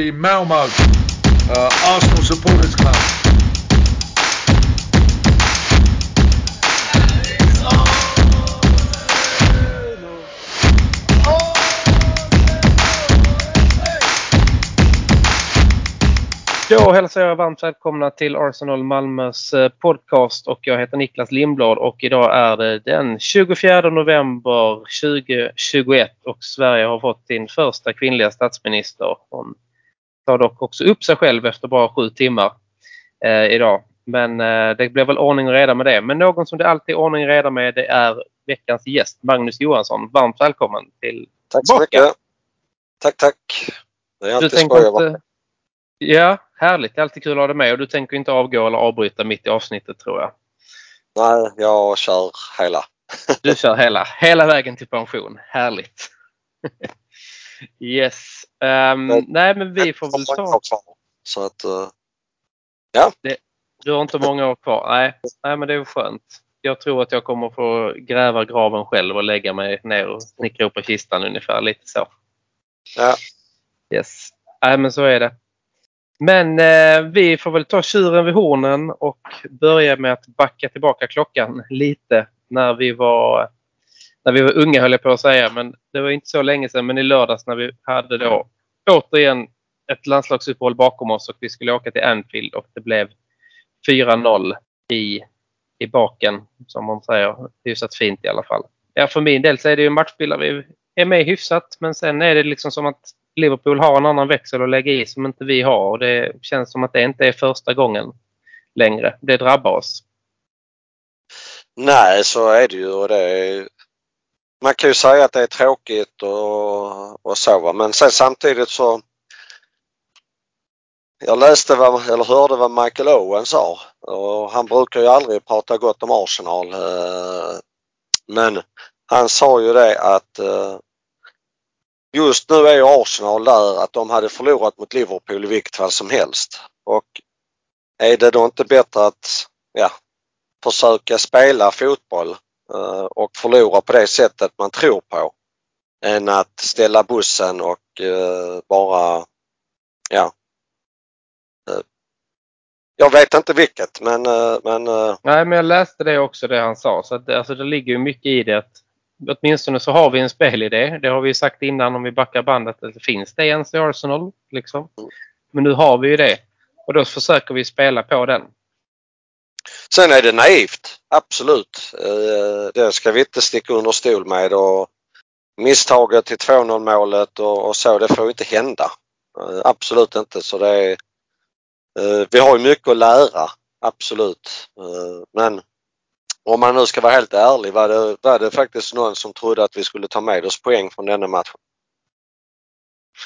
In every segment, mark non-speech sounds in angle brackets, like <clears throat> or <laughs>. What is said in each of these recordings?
the Malmo uh, Arsenal Supporters Club. Då hälsar jag varmt välkomna till Arsenal Malmös eh, podcast och jag heter Niklas Lindblad och idag är det den 24 november 2021 och Sverige har fått sin första kvinnliga statsminister. från tar dock också upp sig själv efter bara sju timmar eh, idag. Men eh, det blir väl ordning och reda med det. Men någon som det alltid är ordning och reda med det är veckans gäst Magnus Johansson. Varmt välkommen till Tack så mycket. Tack, tack. Det är alltid skoj att vara Ja, härligt. Det är alltid kul att ha dig med och du tänker inte avgå eller avbryta mitt i avsnittet tror jag. Nej, jag kör hela. Du kör hela, hela vägen till pension. Härligt. <laughs> yes. Um, nej men vi får väl ta... Så att, uh, ja. Det, du har inte många år kvar. Nej, nej men det är skönt. Jag tror att jag kommer få gräva graven själv och lägga mig ner och snickra upp på kistan ungefär. Lite så. Ja. Yes. Nej men så är det. Men eh, vi får väl ta tjuren vid hornen och börja med att backa tillbaka klockan lite när vi var när vi var unga höll jag på att säga men det var inte så länge sedan men i lördags när vi hade då återigen ett landslagsuppehåll bakom oss och vi skulle åka till Anfield och det blev 4-0 i, i baken som man säger. Hyfsat fint i alla fall. Ja, för min del så är det ju en matchbild vi är med hyfsat men sen är det liksom som att Liverpool har en annan växel att lägga i som inte vi har och det känns som att det inte är första gången längre. Det drabbar oss. Nej, så är det ju. Och det. Man kan ju säga att det är tråkigt och, och så men sen samtidigt så jag läste vad, eller hörde vad Michael Owen sa och han brukar ju aldrig prata gott om Arsenal. Eh, men han sa ju det att eh, just nu är ju Arsenal där att de hade förlorat mot Liverpool i vilket fall som helst. Och är det då inte bättre att ja, försöka spela fotboll och förlora på det sättet man tror på än att ställa bussen och eh, bara, ja. Eh, jag vet inte vilket men, men... Nej men jag läste det också det han sa så att, alltså, det ligger ju mycket i det att åtminstone så har vi en spelidé. Det har vi sagt innan om vi backar bandet. Att finns det ens i Arsenal? Liksom. Men nu har vi ju det. Och då försöker vi spela på den. Sen är det naivt, absolut. Eh, det ska vi inte sticka under stol med. Och misstaget till 2-0 målet och, och, så, det får inte hända. Eh, absolut inte. Så det är, eh, vi har ju mycket att lära, absolut. Men om man nu ska vara helt ärlig var det, var det faktiskt någon som trodde att vi skulle ta med oss poäng från denna matchen?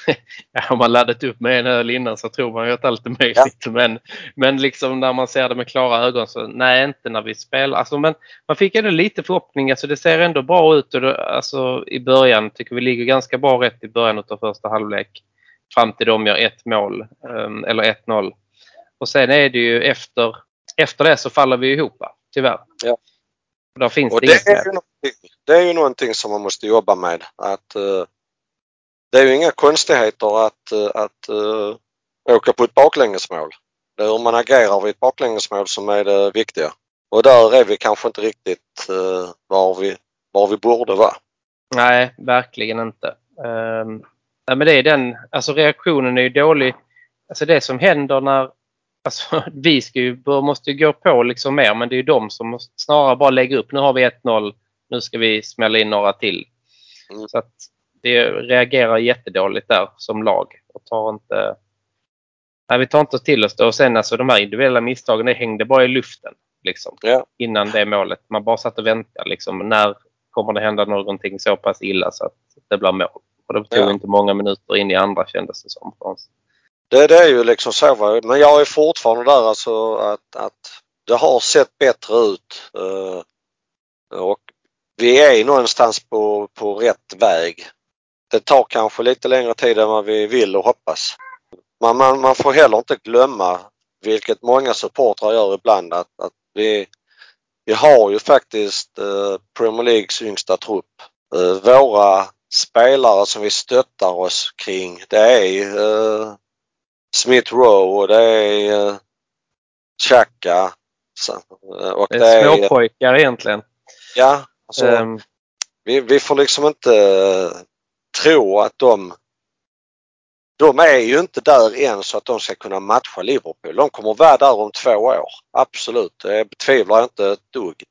<laughs> ja, om man laddat upp med en öl innan så tror man ju att allt är möjligt. Ja. Men, men liksom när man ser det med klara ögon så nej, inte när vi spelar. Alltså, men man fick ändå lite förhoppning. Alltså, det ser ändå bra ut och det, alltså, i början. tycker vi ligger ganska bra rätt i början av första halvlek. Fram till de gör ett mål, um, eller 1-0. Och sen är det ju efter, efter det så faller vi ihop, tyvärr. Ja. Och det, det, är ju det är ju någonting som man måste jobba med. Att, uh, det är ju inga konstigheter att, uh, att uh, åka på ett baklängesmål. Det är hur man agerar vid ett baklängesmål som är det viktiga. Och där är vi kanske inte riktigt uh, var, vi, var vi borde vara. Nej, verkligen inte. Um, nej, men det är den, alltså reaktionen är ju dålig. Alltså det som händer när Alltså, <laughs> vi ska ju, måste ju gå på liksom mer men det är ju de som snarare bara lägger upp. Nu har vi 1-0. Nu ska vi smälla in några till. Mm. Så att det reagerar jättedåligt där som lag och tar inte Nej, vi tar inte till oss det. Och sen alltså de här individuella misstagen, det hängde bara i luften. Liksom, ja. Innan det målet. Man bara satt och väntade. Liksom, när kommer det hända någonting så pass illa så att det blir mål? Och det tog ja. inte många minuter in i andra kändes det som. För oss. Det, det är ju liksom så. Men jag är fortfarande där alltså att, att det har sett bättre ut. Uh, och vi är någonstans på, på rätt väg. Det tar kanske lite längre tid än vad vi vill och hoppas. Men man, man får heller inte glömma, vilket många supportrar gör ibland, att, att vi, vi har ju faktiskt uh, Premier Leagues yngsta trupp. Uh, våra spelare som vi stöttar oss kring, det är Smith Rowe och det är uh, Chaka. Och det är, småpojkar egentligen. Ja, alltså, um, vi, vi får liksom inte tro att de de är ju inte där än så att de ska kunna matcha Liverpool. De kommer vara där om två år. Absolut, det betvivlar jag inte ett dugg.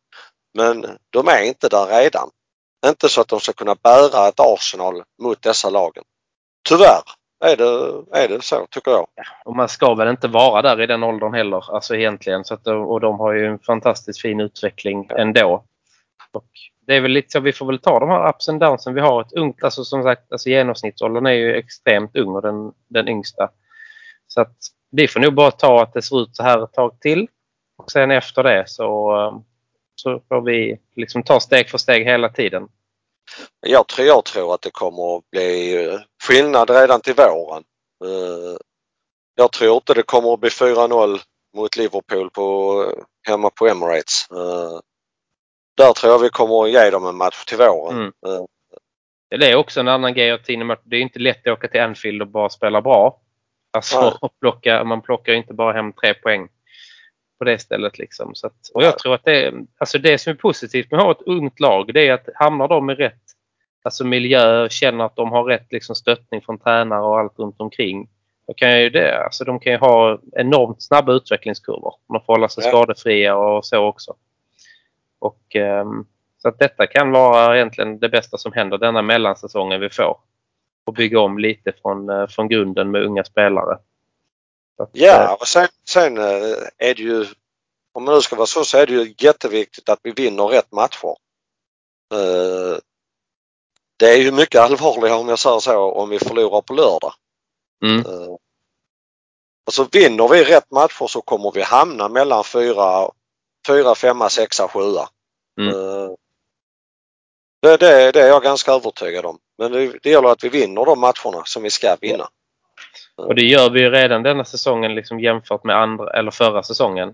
Men de är inte där redan. Inte så att de ska kunna bära ett Arsenal mot dessa lagen. Tyvärr är det, är det så tycker jag. Ja, och man ska väl inte vara där i den åldern heller, alltså egentligen. Så att, och de har ju en fantastiskt fin utveckling ändå. Och det är väl lite så vi får väl ta de här ups and downsen. Vi har ett ungt, alltså som sagt, alltså genomsnittsåldern är ju extremt ung och den, den yngsta. Så att vi får nog bara ta att det ser ut så här ett tag till. Och sen efter det så, eh, så får vi liksom ta steg för steg hela tiden. Jag tror, jag tror att det kommer att bli eh, skillnad redan till våren. Eh, jag tror inte det kommer att bli 4-0 mot Liverpool på, hemma på Emirates. Eh, där tror jag vi kommer att ge dem en match till våren. Mm. Det är också en annan grej att det är inte lätt att åka till Anfield och bara spela bra. Alltså, <laughs> plocka, man plockar inte bara hem tre poäng på det stället. Liksom. Så att, och jag tror att det, alltså det som är positivt med att ha ett ungt lag det är att hamnar de i rätt alltså miljö, känner att de har rätt liksom, stöttning från tränare och allt runt omkring. Då kan ju det, alltså de kan ju ha enormt snabba utvecklingskurvor. De får hålla sig ja. skadefria och så också. Och, um, så att detta kan vara egentligen det bästa som händer denna mellansäsongen vi får. Och bygga om lite från, uh, från grunden med unga spelare. Att, ja, uh, och sen, sen uh, är det ju, om man nu ska vara så, så är det ju jätteviktigt att vi vinner rätt matcher. det är ju mycket allvarligare om jag säger så, om vi förlorar på lördag. Mm. Och så vinner vi rätt matcher så kommer vi hamna mellan fyra fyra, femma, sexa, sjua. Mm. Eh, det, det, det, är jag ganska övertygad om. Men det, det gäller att vi vinner de matcherna som vi ska vinna. Och det gör vi redan denna säsongen liksom jämfört med andra, eller förra säsongen.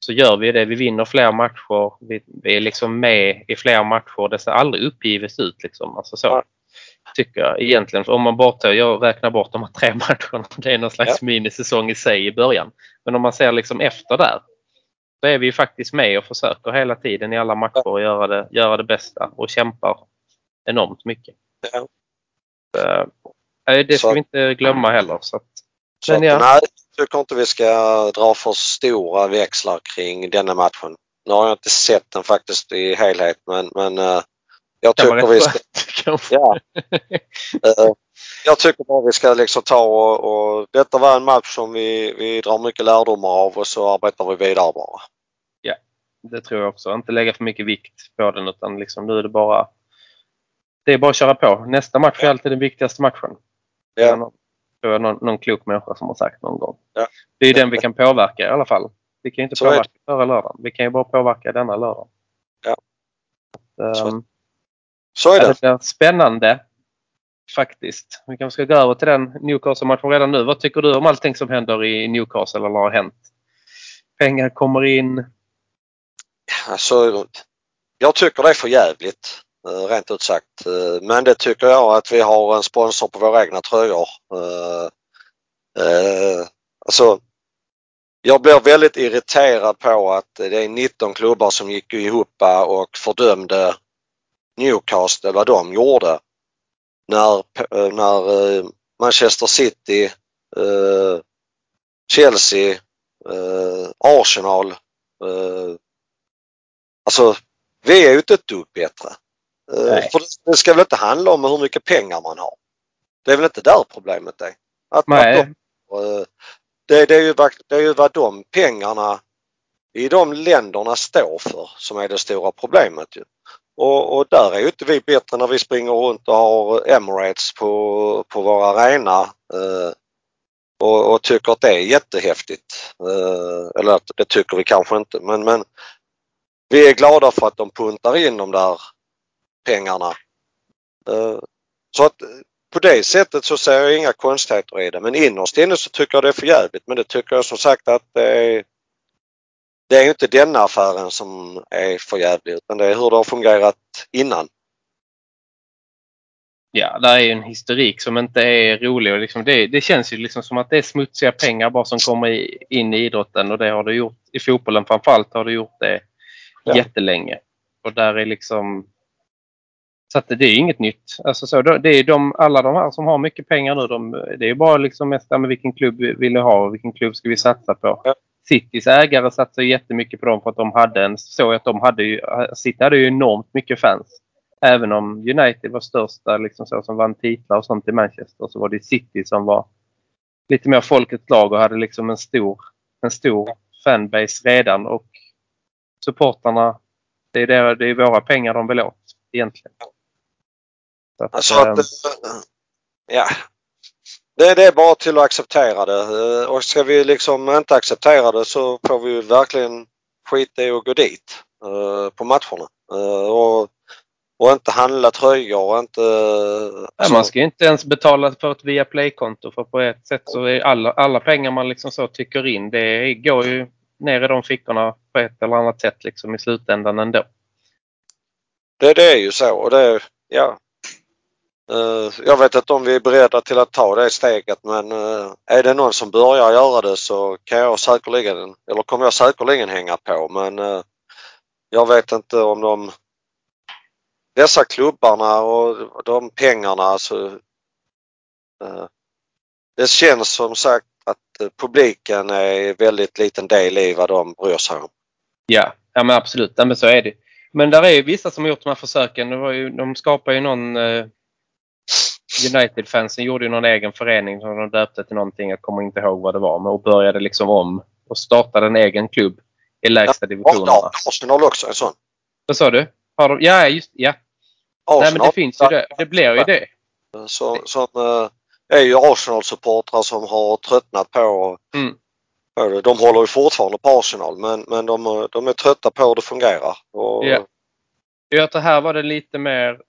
Så gör vi det. Vi vinner fler matcher. Vi, vi är liksom med i fler matcher. Det ser aldrig uppgivet ut. Liksom. Alltså så, ja. Tycker jag egentligen. Om man bortser, jag räknar bort de här tre <laughs> matcherna. Det är någon slags ja. minisäsong i sig i början. Men om man ser liksom efter där så är vi faktiskt med och försöker hela tiden i alla matcher att göra det, göra det bästa och kämpar enormt mycket. Ja. Så, det ska vi inte glömma heller. Så att, så men ja. Nej, jag tycker inte vi ska dra för stora växlar kring denna matchen. Nu har jag inte sett den faktiskt i helhet men, men uh, jag tycker vi ska... <laughs> ja. <laughs> jag tycker bara vi ska liksom ta och, och, detta var en match som vi, vi drar mycket lärdomar av och så arbetar vi vidare bara. Ja, det tror jag också. Inte lägga för mycket vikt på den utan liksom nu är det bara det är bara att köra på. Nästa match är alltid den viktigaste matchen. Ja. Någon, tror jag någon, någon klok människa som har sagt någon gång. Ja. Det är den vi kan påverka i alla fall. Vi kan inte så påverka förra lördagen. Vi kan ju bara påverka denna lördag. Ja. Att, um, så. så är det. det blir spännande faktiskt. Vi kanske ska gå över till den Newcastle-matchen redan nu. Vad tycker du om allting som händer i Newcastle eller har hänt? Pengar kommer in. Alltså, jag tycker det är för jävligt eh, rent ut sagt. Eh, men det tycker jag att vi har en sponsor på våra egna tröjor. Eh, alltså, jag blir väldigt irriterad på att det är 19 klubbar som gick ihop och fördömde Newcastle, vad de gjorde när, eh, när eh, Manchester City, eh, Chelsea, Arsenal. Alltså, vi är ju inte ett dugg bättre. Nej. För det ska väl inte handla om hur mycket pengar man har. Det är väl inte där problemet är. Att, Nej. Att de, det, det, är ju, det är ju vad de pengarna i de länderna står för som är det stora problemet. Ju. Och, och, där är ju inte vi bättre när vi springer runt och har Emirates på, på vår arena eh, och, och, tycker att det är jättehäftigt. Eh, eller det tycker vi kanske inte men, men vi är glada för att de puntar in de där pengarna. Eh, så att på det sättet så ser jag inga konstigheter i det men innerst inne så tycker jag det är för jävligt men det tycker jag som sagt att det är det är ju inte denna affären som är för jävlig utan det är hur det har fungerat innan. Ja, där är ju en historik som inte är rolig. Och liksom det, det känns ju liksom som att det är smutsiga pengar bara som kommer in i idrotten och det har det gjort i fotbollen framförallt har det gjort det Ja. jättelänge. Och där är liksom så att det, är inget nytt. Alltså så, det är de, alla de här som har mycket pengar nu, de, det är bara liksom mest men vilken klubb vill du ha och vilken klubb ska vi satsa på. Ja. Citys ägare satsar jättemycket på dem för att de hade en, så att de hade ju, City hade ju enormt mycket fans. Även om United var största liksom så, som vann titlar och sånt i Manchester så var det City som var lite mer folkets lag och hade liksom en stor, en stor fanbase redan och supportarna det är, det, det är våra pengar de vill åt egentligen. Så att, Alltså att, eh, ja. Det, det är bara till att acceptera det Eh, och ska vi liksom inte acceptera det så får vi verkligen skita i att gå dit eh, på matcherna. Eh, och, och inte handla tröjor och inte... Nej, man ska ju inte ens betala för ett Viaplay-konto för på ett sätt så är alla, alla pengar man liksom så tycker in det går ju ner i de fickorna på ett eller annat sätt liksom i slutändan ändå. det, det är ju så och det, ja. Eh, jag vet inte om vi är beredda till att ta det steget men eh, är det någon som börjar göra det så kan jag säkerligen, eller kommer jag säkerligen hänga på men eh, jag vet inte om de dessa klubbarna och de pengarna alltså det känns som sagt att publiken är väldigt liten del i vad de bryr sig om. Ja, ja men absolut. Ja, men så är det. Men där är vissa som har gjort de här försöken. Det var ju, de skapade ju någon eh, United-fansen gjorde ju någon egen förening som de döpte till någonting. Jag kommer inte ihåg vad det var. Men och började liksom om och startade en egen klubb i lägsta divisionerna. Arsenal, Arsenal också en sån. Vad sa du? Har de, ja, just ja. Nej, men Arsenal, det finns ju det. Det blir ju det. som, som eh, är ju Arsenal-supportrar som har tröttnat på Mm. De håller ju fortfarande på Arsenal men, men de, de är trötta på hur det fungerar. Och, Ja. Jag att här var det lite mer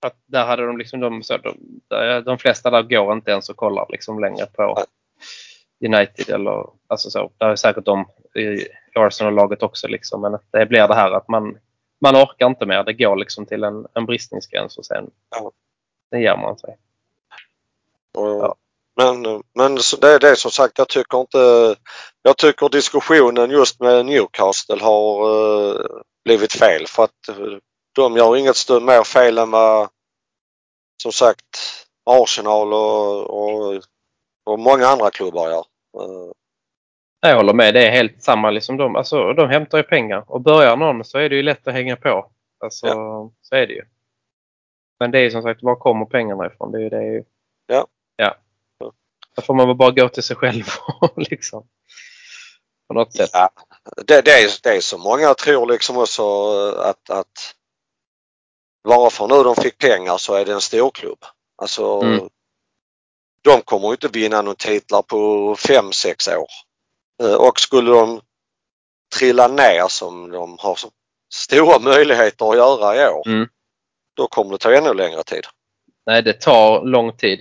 att där hade de liksom de, så de, de, flesta där går inte ens och kollar liksom längre på United eller alltså så. Det är säkert de i Arsenal-laget också liksom men det blir det här att man man orkar inte mer. Det går liksom till en, en bristningsgräns och sen, Ja. sen ger man sig. Ja. Men, men det är det som sagt, jag tycker inte... Jag tycker diskussionen just med Newcastle har eh, blivit fel för att eh, de gör inget stö- mer fel än vad som sagt Arsenal och, och, och många andra klubbar gör. Eh, Jag håller med. Det är helt samma. Liksom de, alltså, de hämtar ju pengar och börjar någon så är det ju lätt att hänga på. Alltså, Så är det ju. Men det är som sagt, var kommer pengarna ifrån? Det är ju det. är ju- Ja. ja. Då får man väl bara gå till sig själv <laughs> liksom på något sätt. Ja, det, det, är, det är så många tror liksom också att, att bara för nu de fick pengar så är det en storklubb. Alltså Mm. de kommer ju inte vinna några titlar på fem sex år. Eh, Och skulle de trilla ner som de har så stora <laughs> möjligheter att göra i år, Mm. då kommer det ta ännu längre tid. Nej, det tar lång tid.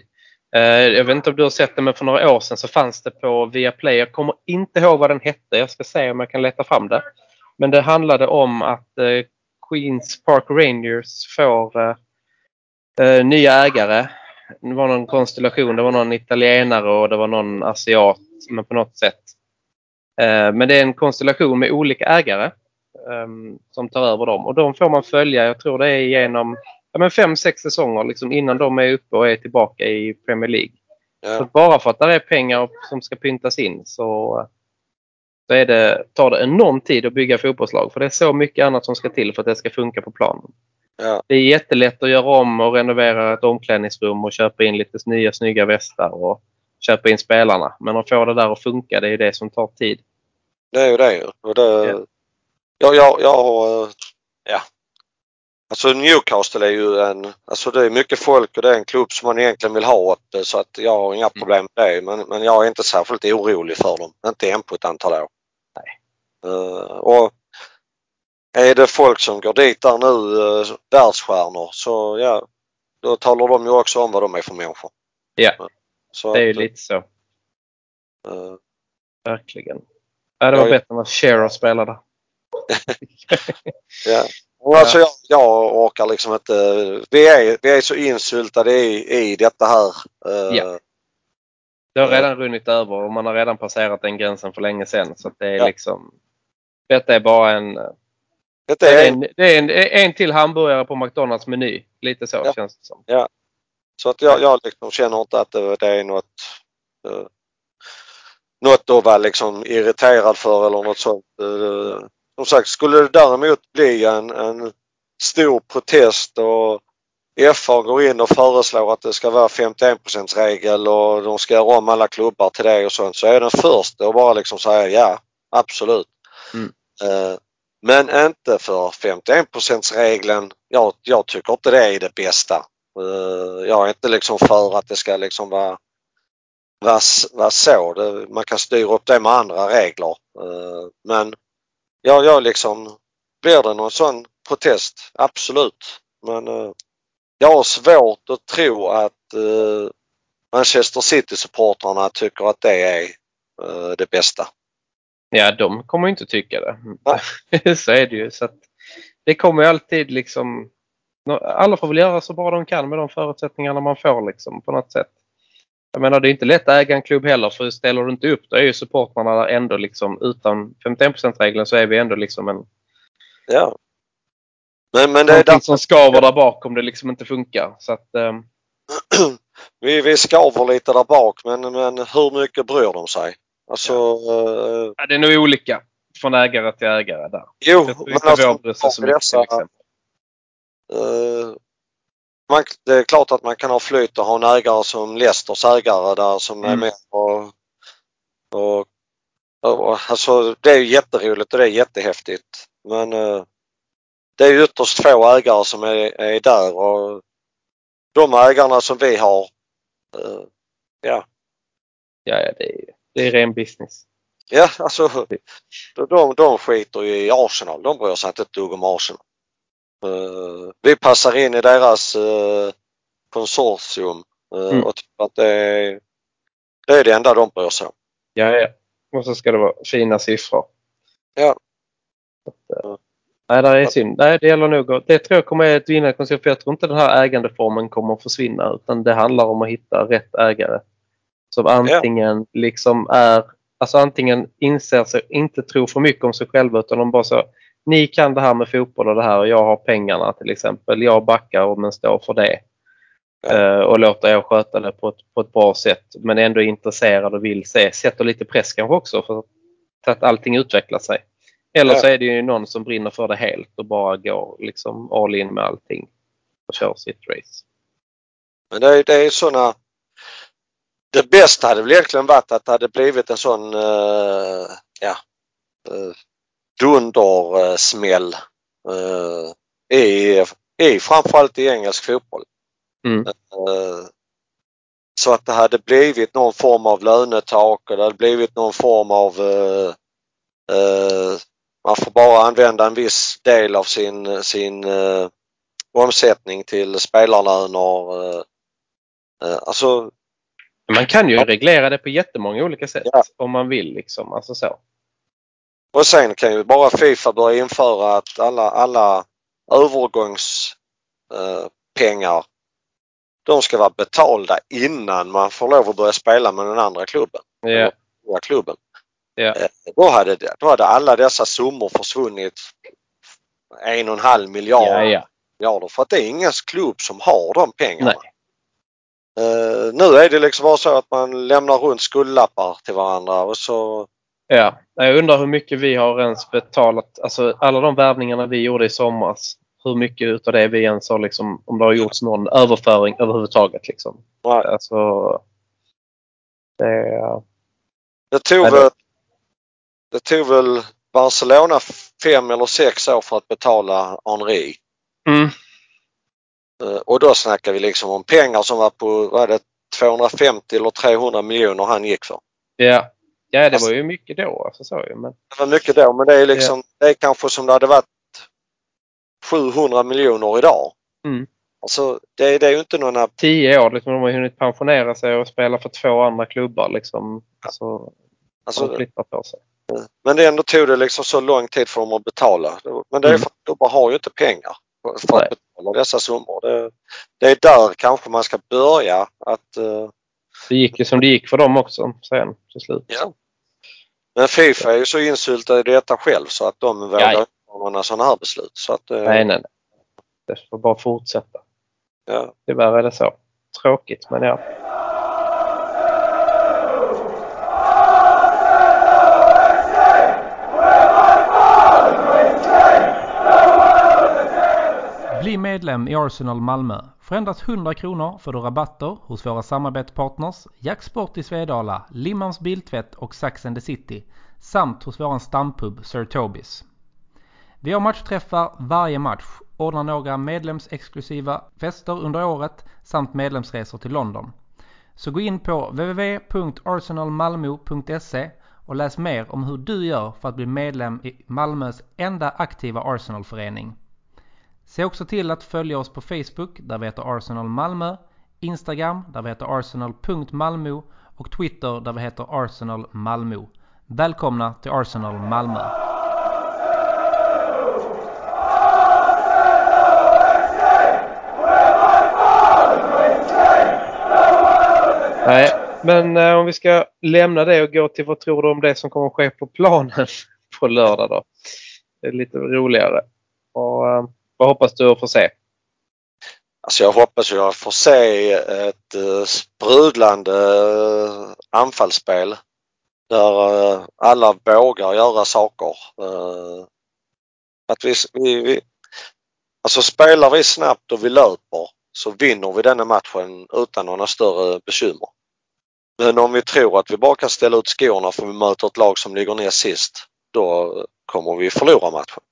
Eh, jag vet inte om du har sett det, men för några år sedan så fanns det på Viaplay. Jag kommer inte ihåg vad den hette. Jag ska se om jag kan leta fram det. Men det handlade om att eh, Queens Park Rangers får eh, eh, nya ägare. Det var någon konstellation. Det var någon italienare och det var någon asiat. Men på något sätt. Eh, men det är en konstellation med olika ägare ehm, som tar över dem. Och de får man följa, jag tror det är genom ja, men fem, sex säsonger liksom, innan de är uppe och är tillbaka i Premier League. Så Ja, att bara för att det är pengar som ska pyntas in så, så är det, tar det enorm tid att bygga fotbollslag. För det är så mycket annat som ska till för att det ska funka på planen. ja, Det är jättelätt att göra om och renovera ett omklädningsrum och köpa in lite nya snygga västar och köpa in spelarna. Men att få det där att funka, det är det som tar tid. det är ju det ju. Och det, Ja. jag, jag, jag ja. Alltså Newcastle är ju en, alltså det är mycket folk och det är en klubb som man egentligen vill ha åt så att jag har inga problem med det. Men, men jag är inte särskilt orolig för dem. Inte än på ett antal år. Eh, och är det folk som går dit där nu, uh, världsstjärnor, så ja, då talar de ju också om vad de är för människor. Ja. Så Det är ju att, lite så. eh, Verkligen. Ja, det var Ja, ja. bättre än vad Shearer spelade. <laughs> ja. Alltså jag, jag orkar liksom inte. Vi är, vi är så insyltade i, i detta här. Eh, Ja. Det har redan runnit över och man har redan passerat den gränsen för länge sedan. Så att det är Ja. liksom... Detta är bara en... Detta Det är en, det är en, en till hamburgare på McDonalds meny. Lite så Ja. känns det som. Så att jag, jag liksom känner inte att det, det är något eh, något att vara liksom irriterad för eller något sånt. Eh, som sagt, skulle det däremot bli en, en stor protest och FA går in och föreslår att det ska vara 51 regel och de ska göra om alla klubbar till det och sånt så är jag den första att bara liksom säga ja, absolut. Mm. Eh, men inte för 51 regeln. Jag, jag tycker inte det är det bästa. Eh, jag är inte liksom för att det ska liksom vara, vara, vara så. Man kan styra upp det med andra regler. Eh, men ja, jag liksom, blir det någon sån protest? Absolut. Men jag har svårt att tro att Manchester City-supportrarna tycker att det är det bästa. Ja, de kommer inte tycka det. Nej. <laughs> så är det ju. Så det kommer alltid liksom... Alla får väl göra så bra de kan med de förutsättningarna man får liksom på något sätt. Jag menar det är inte lätt att äga en klubb heller för ställer du inte upp då är ju supportrarna ändå liksom utan 51%-regeln så är vi ändå liksom en Ja. Men, men det är därför som skaver där bak om det liksom inte funkar. Så att, ehm, <clears throat> vi, vi skaver lite där bak men, men hur mycket bryr de sig? Alltså, eh, ja, det är nog olika från ägare till ägare där. jo, men alltså, dessa, eh, man, det är klart att man kan ha flyt och ha en ägare som Leicesters ägare där som är Mm. med och, och, och alltså det är jätteroligt och det är jättehäftigt. Men eh, det är ytterst få ägare som är, är där och de ägarna som vi har, eh, ja, Ja, ja, det är, det är ren business. ja alltså de, de, skiter ju i Arsenal. De bryr sig inte ett dugg om Arsenal. Eh, vi passar in i deras eh, konsortium eh, Mm. och tycker att det är, det är det enda de bryr sig om. Ja, ja. Och så ska det vara fina siffror. Ja. Att, eh, nej, det är synd. Nej, det gäller nog att, Det tror jag kommer att vinnande koncept. Jag tror inte den här ägandeformen kommer att försvinna. Utan det handlar om att hitta rätt ägare. Som antingen liksom är Alltså antingen inser sig, inte tror för mycket om sig själva utan de bara så Ni kan det här med fotboll och det här och jag har pengarna till exempel. Jag backar men står för det. Ja. Eh, och låter er sköta det på ett, på ett bra sätt. Men ändå är intresserad och vill se. Sätter lite press kanske också för att allting utvecklar sig. Eller Ja. så är det ju någon som brinner för det helt och bara går liksom all in med allting. Och kör sitt race. Men det är, det är sådana Det bästa hade väl egentligen varit att det hade blivit en sån eh, ja, uh, dundersmäll uh, i, i framförallt i engelsk fotboll. Mm. Eh, så att det hade blivit någon form av lönetak och det hade blivit någon form av eh, man får bara använda en viss del av sin, sin omsättning till spelarlöner. Eh, alltså, Man kan ju Ja. reglera det på jättemånga olika sätt Ja. om man vill. Liksom. Alltså så. och sen kan ju bara Fifa börja införa att alla, alla övergångspengar eh, de ska vara betalda innan man får lov att börja spela med den andra klubben. Ja. nya klubben. Ja. Eh, Då hade, det- då hade alla dessa summor försvunnit. En och en halv miljard Ja, ja. miljarder för att det är ingen klubb som har de pengarna. Nej. Eh, nu är det liksom bara så att man lämnar runt skuldlappar till varandra och så Ja, jag undrar hur mycket vi har ens betalat. Alltså alla de värvningarna vi gjorde i somras. Hur mycket utav det vi ens har liksom, om det har gjorts någon överföring överhuvudtaget liksom. nej, Alltså, det, det tog Nej, väl det tog väl Barcelona fem eller sex år för att betala Henri. mm, Och då snackar vi liksom om pengar som var på, vad det, 250 eller 300 miljoner han gick för. ja. ja, det Alltså- var ju mycket då. Alltså, så, men, Det var mycket då men det är liksom, det är kanske som det hade varit 700 miljoner idag. Mm. Alltså det, det är ju inte några, tio år, liksom, de har hunnit pensionera sig och spela för två andra klubbar. Liksom. Alltså, alltså de flyttar på sig. Men det ändå tog det liksom så lång tid för dem att betala. Men det är Mm. för att klubbar har ju inte pengar för Nej. att betala dessa summor. Det, det är där kanske man ska börja att eh, Det gick ju som det gick för dem också sen till slut. Ja. Men Fifa är ju så insyltad i detta själv så att de vågar Ja, ja. inte ta några sådana här beslut. Så att, eh, Nej, nej, nej. Det får bara fortsätta. Ja. Tyvärr är det så. Tråkigt, men ja. Medlem i Arsenal Malmö. För endast 100 kronor får du rabatter hos våra samarbetspartners Jacksport i Svedala, Limmans Biltvätt och Sax and the City samt hos våran stampub Sir Tobis. Vi har matchträffar varje match, ordnar några medlemsexklusiva fester under året samt medlemsresor till London. Så gå in på www.arsenalmalmo.se och läs mer om hur du gör för att bli medlem i Malmös enda aktiva Arsenalförening. Se också till att följa oss på Facebook där vi heter Arsenal Malmö, Instagram där vi heter arsenal.malmo och Twitter där vi heter Arsenal Malmö. Välkomna till Arsenal Malmö! Nej, men eh, om vi ska lämna det och gå till vad tror du om det som kommer att ske på planen <laughs> på lördag då? Det är lite roligare. Och, eh, vad hoppas du att få se? Alltså jag hoppas ju att få se ett eh, sprudlande eh, anfallsspel där eh, alla vågar göra saker. Att vi, vi, vi, alltså spelar vi snabbt och vi löper så vinner vi denna matchen utan några större bekymmer. Men om vi tror att vi bara kan ställa ut skorna för vi möter ett lag som ligger ner sist, då kommer vi förlora matchen.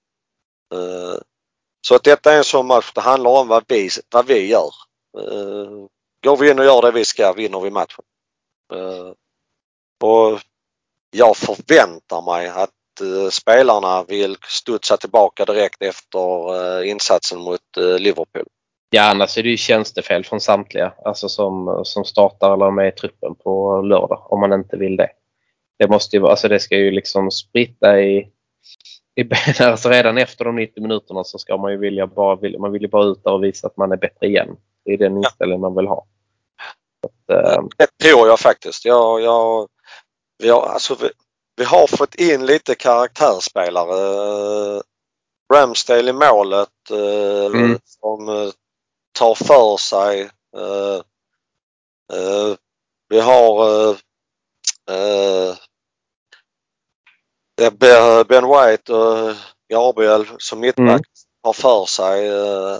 Så att detta är en sån match, det handlar om vad vi, vad vi gör. Uh, Går vi in och gör det vi ska vinner vi matchen. Uh, Och jag förväntar mig att uh, spelarna vill studsa tillbaka direkt efter uh, insatsen mot Liverpool. Ja, annars är det ju tjänstefel från samtliga alltså som, som startar eller är med i truppen på lördag om man inte vill det. Det måste ju alltså det ska ju liksom spritta i. <laughs> Alltså redan efter de 90 minuterna så ska man ju vilja bara, man vill ju bara ut där och visa att man är bättre igen. Det är den inställningen man vill ha. Att, eh, Det tror jag faktiskt. Jag, jag, vi, har, alltså, vi, vi har fått in lite karaktärsspelare. Eh, Ramsdale i målet eh, Mm. som eh, tar för sig. Eh, eh, vi har eh, eh, det är Ben- White och Gabriel som mittback Mm. har för sig. Eh,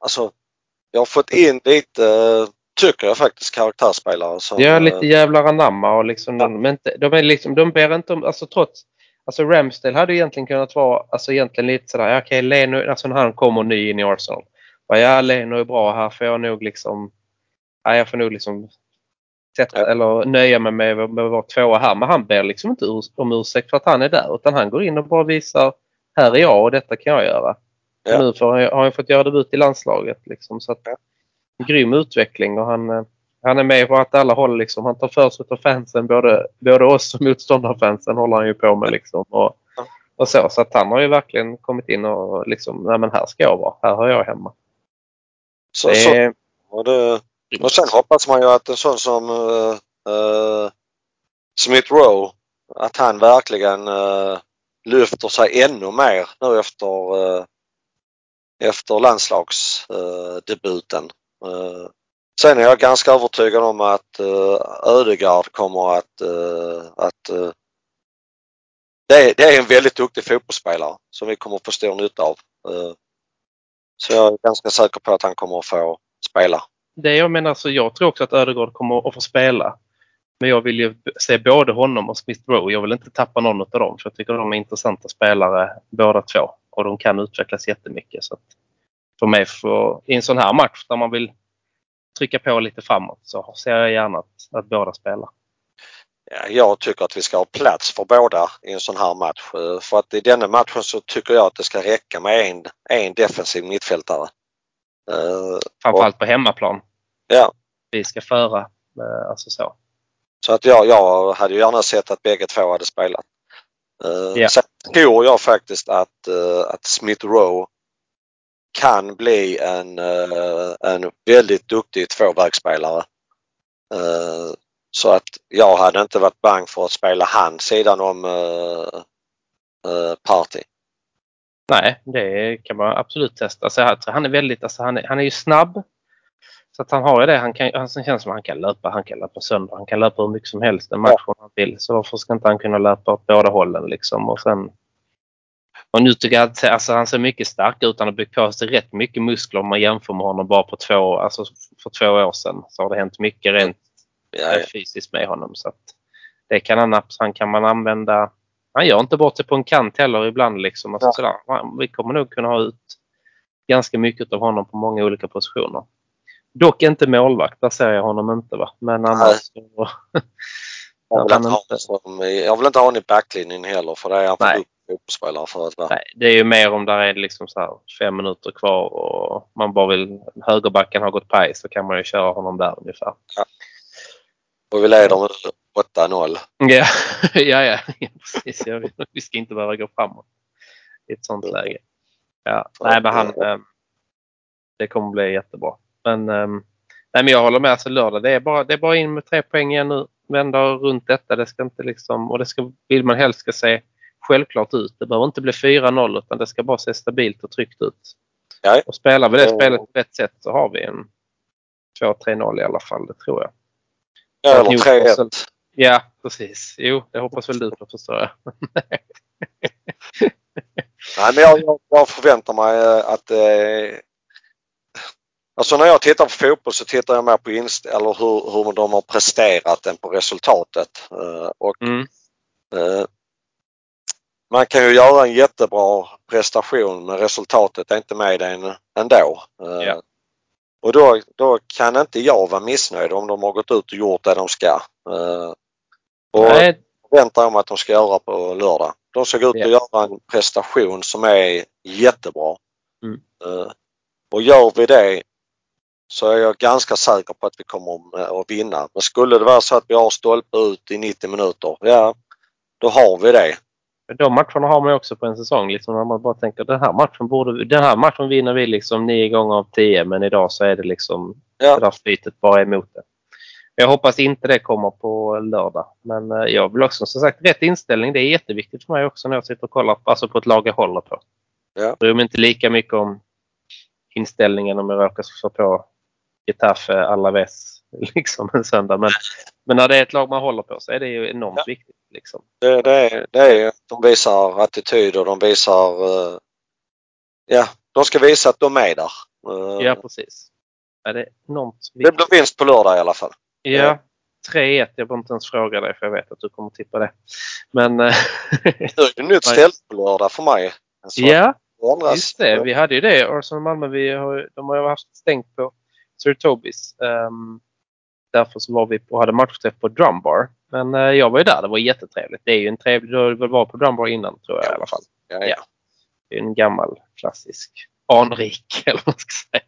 alltså, jag har fått in lite, eh, tycker jag faktiskt, karaktärsspelare som Ja, eh, lite jävlar anamma och liksom, de, men inte, de är liksom, de ber inte om, alltså trots, alltså Ramsdale hade egentligen kunnat vara, alltså egentligen lite sådär, ja, okej Leno, alltså när han kommer ny in i Arsenal. Ja, Leno är bra här får jag nog liksom, ja, jag får nog liksom sätta, Ja. eller nöja mig med, med att vara tvåa här. Men han ber liksom inte ur, om ursäkt för att han är där utan han går in och bara visar, här är jag och detta kan jag göra. Ja. Nu får, har han fått göra debut i landslaget liksom, så att, Ja. grym utveckling och han eh, han är med på att alla håll liksom. Han tar för sig av fansen. Både, både oss och motståndarfansen håller han ju på med liksom. Och, Ja. och så. Så att han har ju verkligen kommit in och liksom, nej men här ska jag vara. Här hör jag hemma. så, Det så, och, det, och sen hoppas man ju att en sån som uh, uh, Smith Rowe, att han verkligen uh, lyfter sig ännu mer nu efter, uh, efter landslagsdebuten. Uh, sen är jag ganska övertygad om att uh, Ödegaard kommer att, uh, att uh, det, är, det är en väldigt duktig fotbollsspelare som vi kommer att få stor nytta av. Uh, så jag är ganska säker på att han kommer att få spela det jag menar så jag tror också att Ödegaard kommer att få spela. Men jag vill ju se både honom och Smith Rowe. Jag vill inte tappa någon av dem. För jag tycker de är intressanta spelare båda två. Och de kan utvecklas jättemycket. Så för mig, för, i en sån här match där man vill trycka på lite framåt så ser jag gärna att, att båda spelar. Ja, jag tycker att vi ska ha plats för båda i en sån här match. För att i denna matchen så tycker jag att det ska räcka med en, en defensiv mittfältare. Eh, Framförallt på hemmaplan. Ja, Vi ska föra. eh, Alltså så. så att jag, jag hade ju gärna sett att bägge två hade spelat. Uh, Ja. Sen tror jag faktiskt att, uh, att Smith Rowe kan bli en, uh, en väldigt duktig tvåvägsspelare. Uh, så att jag hade inte varit bang för att spela han sidan om Party. Nej, det kan man absolut testa. Alltså, han är väldigt, alltså, han, är, han är ju snabb. Så att han har ju det. Han, kan, han känns som att han kan löpa. Han kan löpa sönder. Han kan löpa hur mycket som helst en match om han vill. Så varför ska inte han kunna löpa åt båda hållen liksom? Och sen... Och nu tycker jag att alltså, han ser mycket stark ut. Han har byggt på sig rätt mycket muskler om man jämför med honom bara på två, alltså för två år sedan. Så har det hänt mycket rent Ja, eh, fysiskt med honom. Så att det kan han, han kan man använda. Han gör inte bort sig på en kant heller ibland. Liksom. Alltså, Ja. sådär. Vi kommer nog kunna ha ut ganska mycket av honom på många olika positioner. Dock inte målvakt, där ser jag honom inte. Va? Men annars så... <laughs> jag, vill inte ha, inte- som, jag vill inte ha honom i backlinjen heller för det är han för fotbollsspelare för att. Nej, det är ju mer om där är liksom så här fem minuter kvar och man bara vill... Högerbacken har gått paj så kan man ju köra honom där ungefär. Och vi leder med 8-0. Ja, <laughs> ja, ja. ja precis. Ja, vi- ska inte behöva gå framåt i ett sånt läge. Ja, nej, men han... ehm, Det kommer bli jättebra. Men, ehm, nej, men jag håller med. Alltså lördag, det är, bara, det är bara in med tre poäng igen nu. Vända runt detta. Det ska inte liksom... Och det ska, vill man helst ska se självklart ut. Det behöver inte bli 4-0 utan det ska bara se stabilt och tryggt ut. Ja. Och spelar vi det Ja. spelet på rätt sätt så har vi en 2-3-0 i alla fall. Det tror jag. Eller Newcastle- 3-1. Ja, precis. Jo, det hoppas väl du på förstår jag. Nej, men jag, jag, jag förväntar mig eh, att eh, Alltså när jag tittar på fotboll så tittar jag mer på inst eller hur, hur de har presterat än på resultatet. Eh, och Mm. eh, man kan ju göra en jättebra prestation men resultatet är inte med en ändå. Eh, Ja. Och då, då kan inte jag vara missnöjd om de har gått ut och gjort det de ska. Eh, och Nej, förväntar jag mig att de ska göra på lördag. De ska gå ut och göra en prestation som är jättebra. Mm. Och gör vi det så är jag ganska säker på att vi kommer eh, att vinna. Men skulle det vara så att vi har stolpe ut i 90 minuter, ja då har vi det. de matcherna har man ju också på en säsong. Liksom, när man bara tänker den här matchen borde den här matchen vinner vi liksom nio gånger av tio men idag så är det liksom Ja. det där flytet bara emot det. Jag hoppas inte det kommer på lördag. Men eh, jag vill också som sagt rätt inställning. Det är jätteviktigt för mig också när jag sitter och kollar alltså på ett lag jag håller på. Ja. Bryr mig inte lika mycket om inställningen om jag råkar slå på Getafe Alaves <laughs> liksom en söndag. Men, men när det är ett lag man håller på så är det ju enormt Ja. viktigt. Liksom. Det, det, är, det är, de visar attityd och de visar, eh, ja de ska visa att de är där. Eh, Ja, precis. Ja, det är enormt det viktigt. blir vinst på lördag i alla fall. Ja, 3-1. Jag behöver inte ens fråga dig för jag vet att du kommer tippa det. Men eh, <laughs> Det är ett nytt <laughs> ställe på lördag för mig. Ja, det just det. Vi hade ju det. Arsenal Malmö, vi har, de har ju haft stängt på Sir Tobis. Um, därför så var vi på, hade matchträff på Drumbar. Men eh, jag var ju där. Det var jättetrevligt. Det är ju en trevlig... Du varit på Drumbar innan tror jag i alla fall. Ja, ja. Det är en gammal klassisk anrik <laughs> eller vad man ska säga.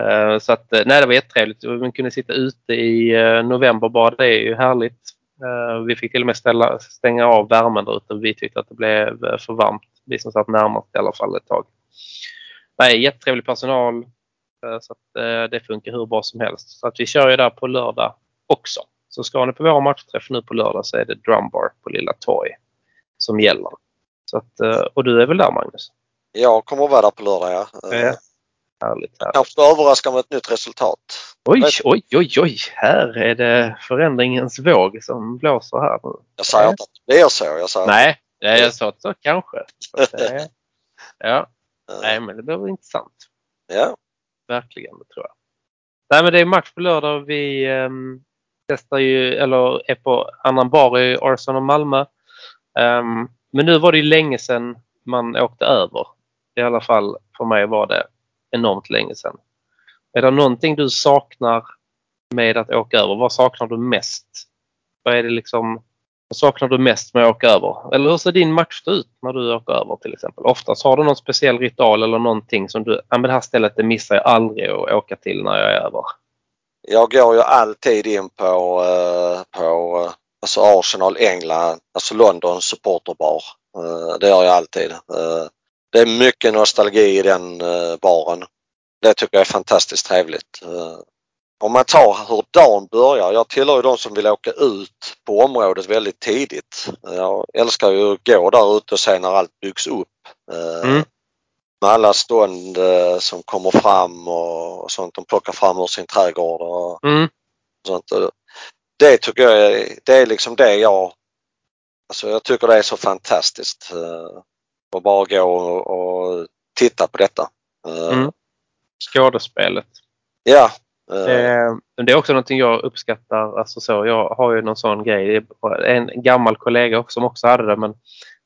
Eh, Så att, eh, nej, det var jättetrevligt. Man kunde sitta ute i eh, november bara. Det är ju härligt. Eh, Vi fick till och med ställa, stänga av värmen där ute. Vi tyckte att det blev för varmt. Vi som satt närmast i alla fall ett tag. Nej, jättetrevlig personal. Eh, Så att eh, det funkar hur bra som helst. Så att vi kör ju där på lördag också. Så ska ni på vår matchträff nu på lördag så är det Drumbar på Lilla Torg som gäller. Så att, eh, och du är väl där Magnus? Jag kommer att vara där på lördag ja. Ja. Härligt. härligt. Kanske överraska med ett nytt resultat. Oj, oj, oj, oj! Här är det förändringens våg som blåser här nu. Jag säger inte att det är så. Jag säger Nej, ja, jag sa så kanske. Så att det <laughs> Ja, nej men det blir intressant. ja. Verkligen, det tror jag. Nej men det är match på lördag. Vi ehm, testar ju, eller är på annan bar i Arsenal och Malmö. Um, men nu var det ju länge sedan man åkte över. I alla fall för mig var det enormt länge sedan. Är det någonting du saknar med att åka över? Vad saknar du mest? Vad är det liksom vad saknar du mest med att åka över? Eller hur ser din match ut när du åker över till exempel? Oftast har du någon speciell ritual eller någonting som du, ja men det här stället det missar jag aldrig att åka till när jag är över. Jag går ju alltid in på, eh, på eh, alltså Arsenal England, alltså London supporterbar. Eh, det gör jag alltid. Det är mycket nostalgi i den baren. Det tycker jag är fantastiskt trevligt. Om man tar hur dagen börjar. Jag tillhör ju de som vill åka ut på området väldigt tidigt. Jag älskar ju att gå där ute och se när allt byggs upp. Eh, Mm. Med alla stånd eh, som kommer fram och sånt. De plockar fram ur sin trädgård och Mm. sånt. Det tycker jag är, det är liksom det jag, alltså jag tycker det är så fantastiskt. eh, Att bara gå och, och titta på detta. Mm. Skådespelet. Ja. Eh, Eh, Det är också någonting jag uppskattar. Alltså så, jag har ju någon sån grej. En gammal kollega också, som också hade det. Men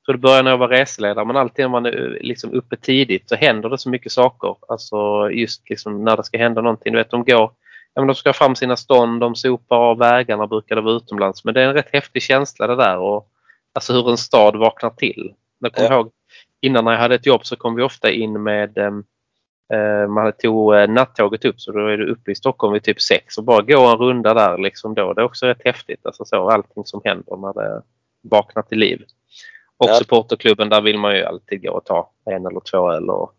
tror det började när jag var reseledare. Men alltid när man är liksom uppe tidigt så händer det så mycket saker. Alltså just liksom när det ska hända någonting. Du vet, de går Ja, men de ska fram sina stånd, de sopar av vägarna brukar det vara utomlands. Men det är en rätt häftig känsla det där. Och, alltså hur en stad vaknar till. Jag kommer Ja. ihåg innan när jag hade ett jobb så kom vi ofta in med em, Eh, man tog eh, nattåget upp så då är du uppe i Stockholm vid typ sex och bara gå en runda där liksom då. Det är också rätt häftigt. Alltså så, allting som händer när det vaknar till liv. Och Ja. supporterklubben där vill man ju alltid gå och ta en eller två öl och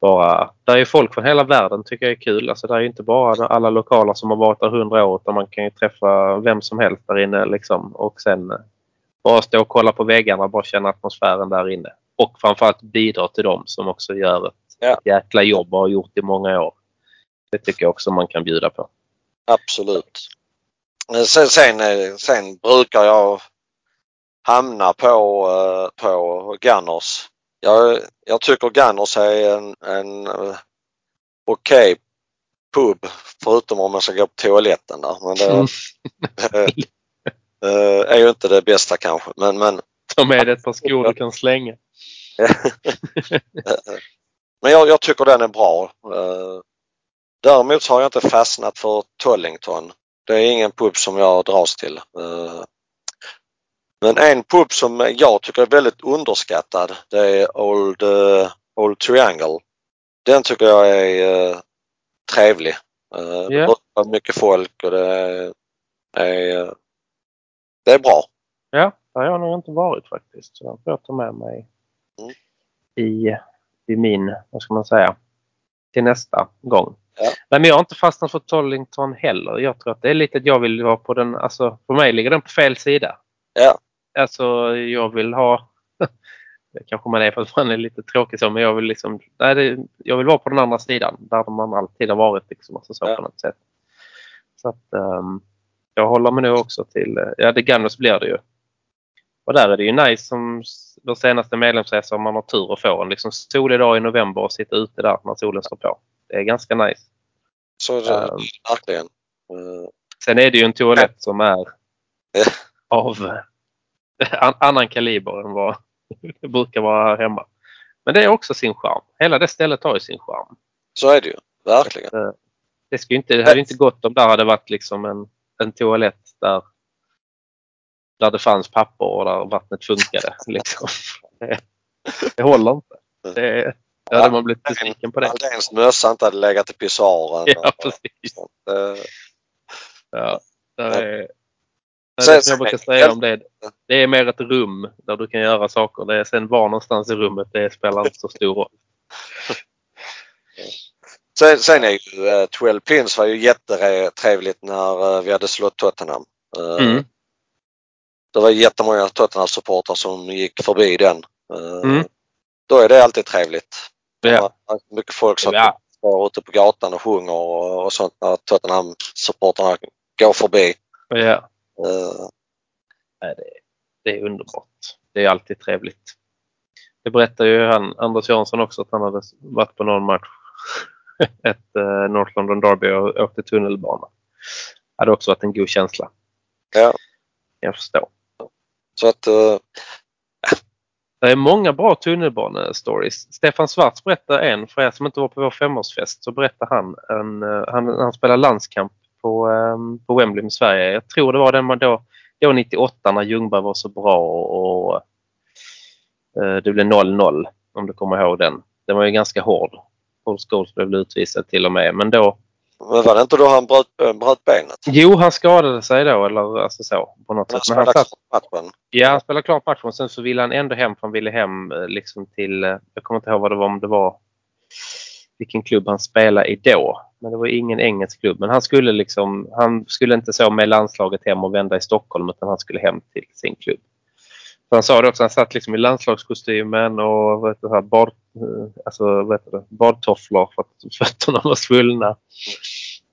bara... Där är folk från hela världen tycker jag är kul. Alltså det är ju inte bara alla lokala som har varit där hundra år utan man kan ju träffa vem som helst där inne liksom. Och sen eh, bara stå och kolla på väggarna och bara känna atmosfären där inne. Och framförallt bidra till dem som också gör ett Ja. jäkla jobb och har gjort i många år. Det tycker jag också man kan bjuda på. Absolut. Eh, Sen, sen, eh, sen brukar jag hamna på, eh, på Gunners. Jag, jag tycker Gunners är en, en okej pub förutom om man ska gå på toaletten där. Men det Mm. <laughs> är ju inte det bästa kanske. Men, men, Ta med dig ett par skor du kan slänga. <laughs> <laughs> men jag, jag tycker den är bra. Eh, Däremot så har jag inte fastnat för Tollington. Det är ingen pub som jag dras till. Eh, Men en pub som jag tycker är väldigt underskattad det är Old, eh, Old Triangle. Den tycker jag är trevlig. Eh, Det vara mycket folk och det är, är, det är bra. Ja, där har jag nog inte varit faktiskt. Så jag får jag ta med mig Mm. i, i min, vad ska man säga, till nästa gång. Ja. Nej, men jag har inte fastnat för Tollington heller. Jag tror att det är lite att jag vill vara på den, alltså för mig ligger den på fel sida. Ja. Alltså jag vill ha, <laughs> det kanske man är för att man är lite tråkig så, men jag vill liksom, nej, det, jag vill vara på den andra sidan där man alltid har varit liksom, alltså så Ja. på något sätt. Så att ehm, jag håller mig nu också till, eh, ja det Gunners blir det ju. Och där är det ju nice som vår senaste medlemsresa om man har tur och får en liksom solig dag i november och sitta ute där när solen står på. Det är ganska nice. Så det, Ehm, verkligen. Sen är det ju en toalett som är <laughs> av an, annan kaliber än vad <laughs> det brukar vara här hemma. Men det är också sin charm. Hela det stället har ju sin charm. Så är det ju. Verkligen. Eh, Det, ju inte, det hade inte gått om där hade varit liksom en, en toalett där, där det fanns papper och där vattnet funkade. Liksom. Det, det håller inte. Det, det hade man blivit besviken på det. Aldéns mössa inte hade legat i pissoaren. Ja, precis. Eh, Ja, det är, det, är Sen- det som jag brukar säga om det. Det är mer ett rum där du kan göra saker. Det är sen var någonstans i rummet, det spelar inte så stor roll. <laughs> Sen, sen är ju eh, 12 pins var ju jättetrevligt när eh, vi hade slått Tottenham. Eh, Mm. Det var jättemånga Tottenham-supportrar som gick förbi den. Eh, Mm. Då är det alltid trevligt. Ja. Mycket folk som Ja. står ute på gatan och sjunger och, och sånt när Tottenham-supportrarna går förbi. Ja. Nej, det, det är underbart. Det är alltid trevligt. Det berättar ju han, Anders Jansson också att han hade varit på någon match. <laughs> Ett eh, North London Derby och åkte tunnelbana. Det hade också varit en god känsla. Ja. Jag förstår. Så att eh, Det är många bra tunnelbanestories. Stefan Svarts berättar en, för er som inte var på vår femårsfest, så berättar han, en, eh, han, han spelar landskamp på, ehm, på Wembley med Sverige. Jag tror det var den man då, då 98 när Ljungberg var så bra och, och eh, det blev 0-0 om du kommer ihåg den. Den var ju ganska hård. Paul Scholes blev utvisad till och med. Men då men var det inte då han bröt, äh, bröt benet? Jo, han skadade sig då eller alltså så på något Han sätt. Men han spelade klart matchen. ja, han spelade klart matchen. Sen så ville han ändå hem för han ville hem eh, liksom till, eh, jag kommer inte ihåg vad det var om det var vilken klubb han spelade i då. Men det var ingen engelsk klubb. Men han skulle liksom, han skulle inte så med landslaget hem och vända i Stockholm utan han skulle hem till sin klubb. Så han sa det också, han satt liksom i landslagskostymen och vad heter det, här, bad, eh, alltså, vad heter det, badtofflor för att <laughs> fötterna var svullna.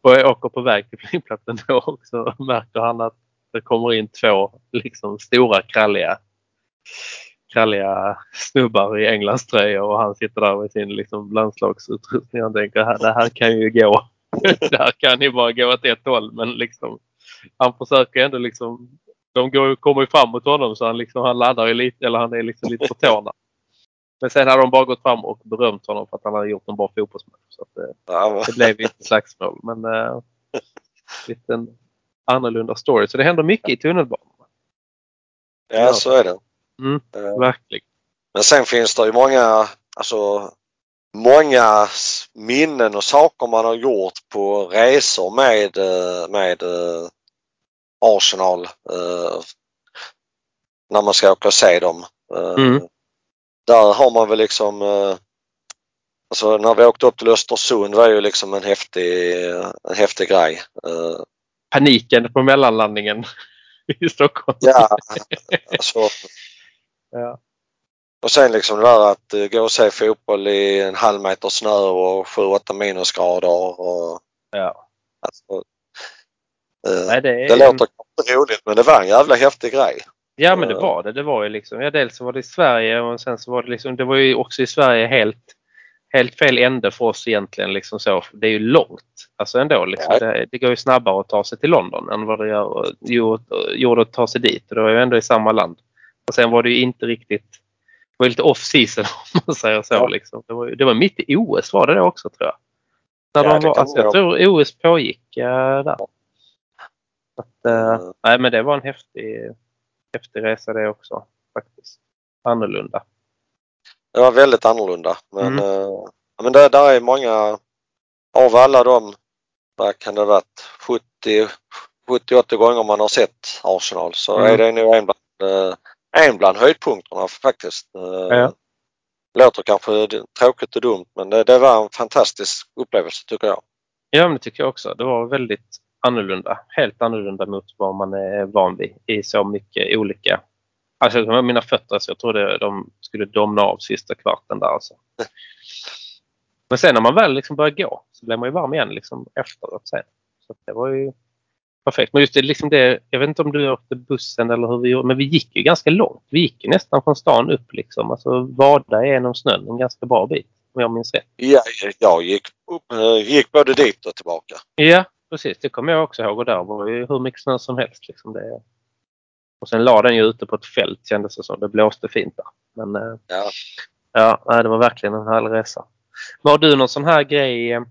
Och jag åker på väg till flygplatsen då också märker han att det kommer in två liksom stora kralliga kralliga snubbar i Englandströjor och han sitter där med sin liksom landslagsutrustning. Han tänker att det här kan ju gå. <laughs> det här kan ju bara gå åt ett håll men liksom han försöker ändå liksom de går, kommer ju fram mot honom så han, liksom, han laddar ju lite eller han är liksom lite på tårna. Men sen hade de bara gått fram och berömt honom för att han hade gjort en bra fotbollsmatch. Så att, eh, Ja, men- det blev inte slagsmål men eh, liten annorlunda story. Så det händer mycket i tunnelbanan. ja, så är det. Mm. Eh, Verkligen. Men sen finns det ju många, alltså många minnen och saker man har gjort på resor med, med Arsenal. När man ska åka och se dem. Mm. Där har man väl liksom eh, Alltså när vi åkte upp till Östersund var ju liksom en häftig, en häftig grej. Eh, Paniken på mellanlandningen <laughs> i Stockholm. Ja, <laughs> alltså Ja. Och sen liksom det där att eh, gå och se fotboll i en halv meter snö och 7-8 minusgrader. Och, Ja. alltså, Nej, det, är det låter roligt men det var en jävla häftig grej. Ja men det var det. Det var ju liksom, ja, dels så var det i Sverige och sen så var det liksom, det var ju också i Sverige helt, helt fel ände för oss egentligen liksom så. Det är ju långt. Alltså ändå liksom. Ja. Det, det går ju snabbare att ta sig till London än vad det gör, gjorde att ta sig dit. Och det var ju ändå i samma land. Och sen var det ju inte riktigt, det var lite off season <laughs> om man säger så Ja. liksom. Det var, det var mitt i OS var det det också tror jag. När Ja, de var, alltså, jag tror OS pågick eh, där. Att, eh, Mm. nej men det var en häftig, häftig resa det också faktiskt. Annorlunda. Det var väldigt annorlunda. Men, Mm. eh, men det där är många av alla de, vad kan det ha varit, 70 70-80 gånger man har sett Arsenal så Mm. är det nog en bland, eh, en bland höjdpunkterna faktiskt. Eh, Ja. Låter kanske tråkigt och dumt men det, det var en fantastisk upplevelse tycker jag. Ja men det tycker jag också. Det var väldigt annorlunda. Helt annorlunda mot vad man är van vid i så mycket olika. Alltså med mina fötter så jag trodde de skulle domna av sista kvarten där alltså. Men sen när man väl liksom började gå så blev man ju varm igen liksom efteråt sen. Så det var ju perfekt. Men just det, liksom det, jag vet inte om du åkte bussen eller hur vi gjorde, men vi gick ju ganska långt. Vi gick nästan från stan upp liksom. Alltså vada genom snön en ganska bra bit om jag minns rätt. Ja, jag gick, upp, gick både dit och tillbaka. Ja, precis. Det kommer jag också ihåg. Och där var ju hur mycket snö som helst. Liksom det. Och sen la den ju ute på ett fält kändes det som. Det blåste fint där. Men eh, Ja. ja, det var verkligen en härlig resa. Men har du någon sån här grej eh,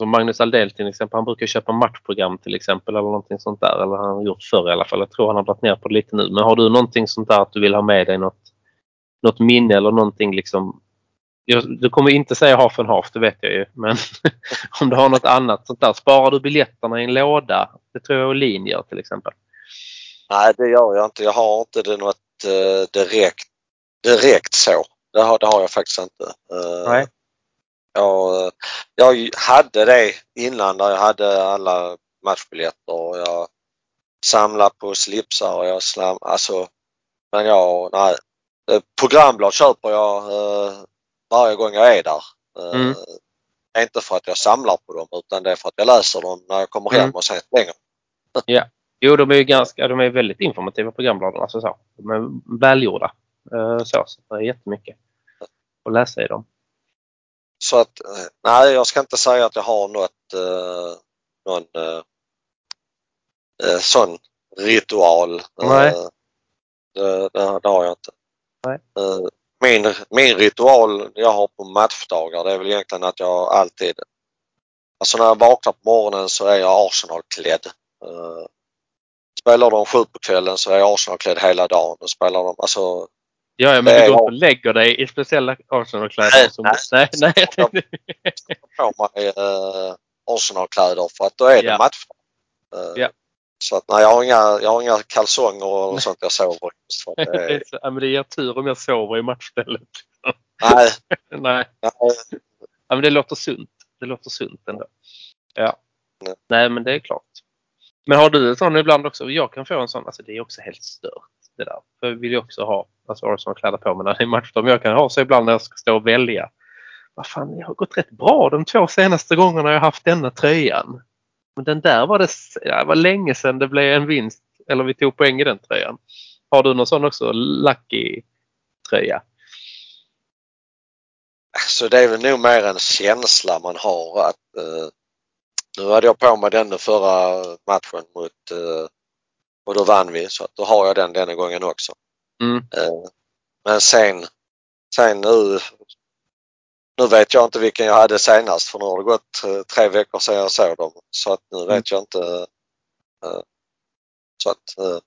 som Magnus Aldell till exempel. Han brukar köpa matchprogram till exempel eller någonting sånt där. Eller han har gjort förr i alla fall. Jag tror han har dragit ner på det lite nu. Men har du någonting sånt där att du vill ha med dig något, något minne eller någonting liksom du kommer inte säga half and half, det vet jag ju. Men <laughs> om du har något annat sånt där. Sparar du biljetterna i en låda? Det tror jag Olin gör till exempel. Nej, det gör jag inte. Jag har inte det något eh, direkt, direkt så. Det har, det har jag faktiskt inte. Eh, Nej. Jag, jag hade det innan där jag hade alla matchbiljetter och jag samlade på slipsar och jag slam, alltså men jag, nej. Eh, Programblad köper jag varje gång jag är där. Eh, Mm. Inte för att jag samlar på dem utan det är för att jag läser dem när jag kommer hem Mm. och sen slänger. <laughs> Jo, de är ju ganska, de är väldigt informativa programbladen. Alltså så. De är välgjorda. Eh, Så, så det är jättemycket att läsa i dem. Så att eh, nej, jag ska inte säga att jag har något, eh, någon eh, eh, sån ritual. Eh, Nej. Det, det, det har jag inte. Nej. Min, min ritual jag har på matchdagar det är väl egentligen att jag alltid, alltså när jag vaknar på morgonen så är jag Arsenal-klädd. Eh, Spelar de sju på kvällen så är jag Arsenal-klädd hela dagen. Och spelar de, alltså, Ja, ja men du går inte och lägger dig i speciella Arsenal-kläder? Nej, som- nej. nej, nej, jag tänkte, på mig eh, Arsenal-kläder för att då är det Ja. match. Eh, Ja. Så att nej, jag har inga, jag har inga kalsonger eller sånt jag sover i. det <laughs> ja, men det ger tur om jag sover i matchstället. Nej, <laughs> Nej. nej, Ja, men det låter sunt. Det låter sunt ändå. Ja. Nej. Nej, men det är klart. Men har du en sån ibland också? Jag kan få en sån. Alltså det är också helt stört det där. För jag vill ju också ha alltså Arsenal-kläder på mig när det är match. Men jag kan ha så ibland när jag ska stå och välja. Vad fan, jag har gått rätt bra de två senaste gångerna jag haft denna tröjan. Men den där var det, ja, det var länge sedan det blev en vinst. Eller vi tog poäng i den tröjan. Har du någon sån också? Lucky-tröja? så det är väl nog mer en känsla man har att eh, nu hade jag på mig den förra matchen mot eh, och då vann vi så att då har jag den denna gången också. Mm. Eh, men sen, sen nu, nu vet jag inte vilken jag hade senast för nu har det gått eh, tre veckor sedan jag såg dem. Så att nu vet jag inte. eh, så att, eh,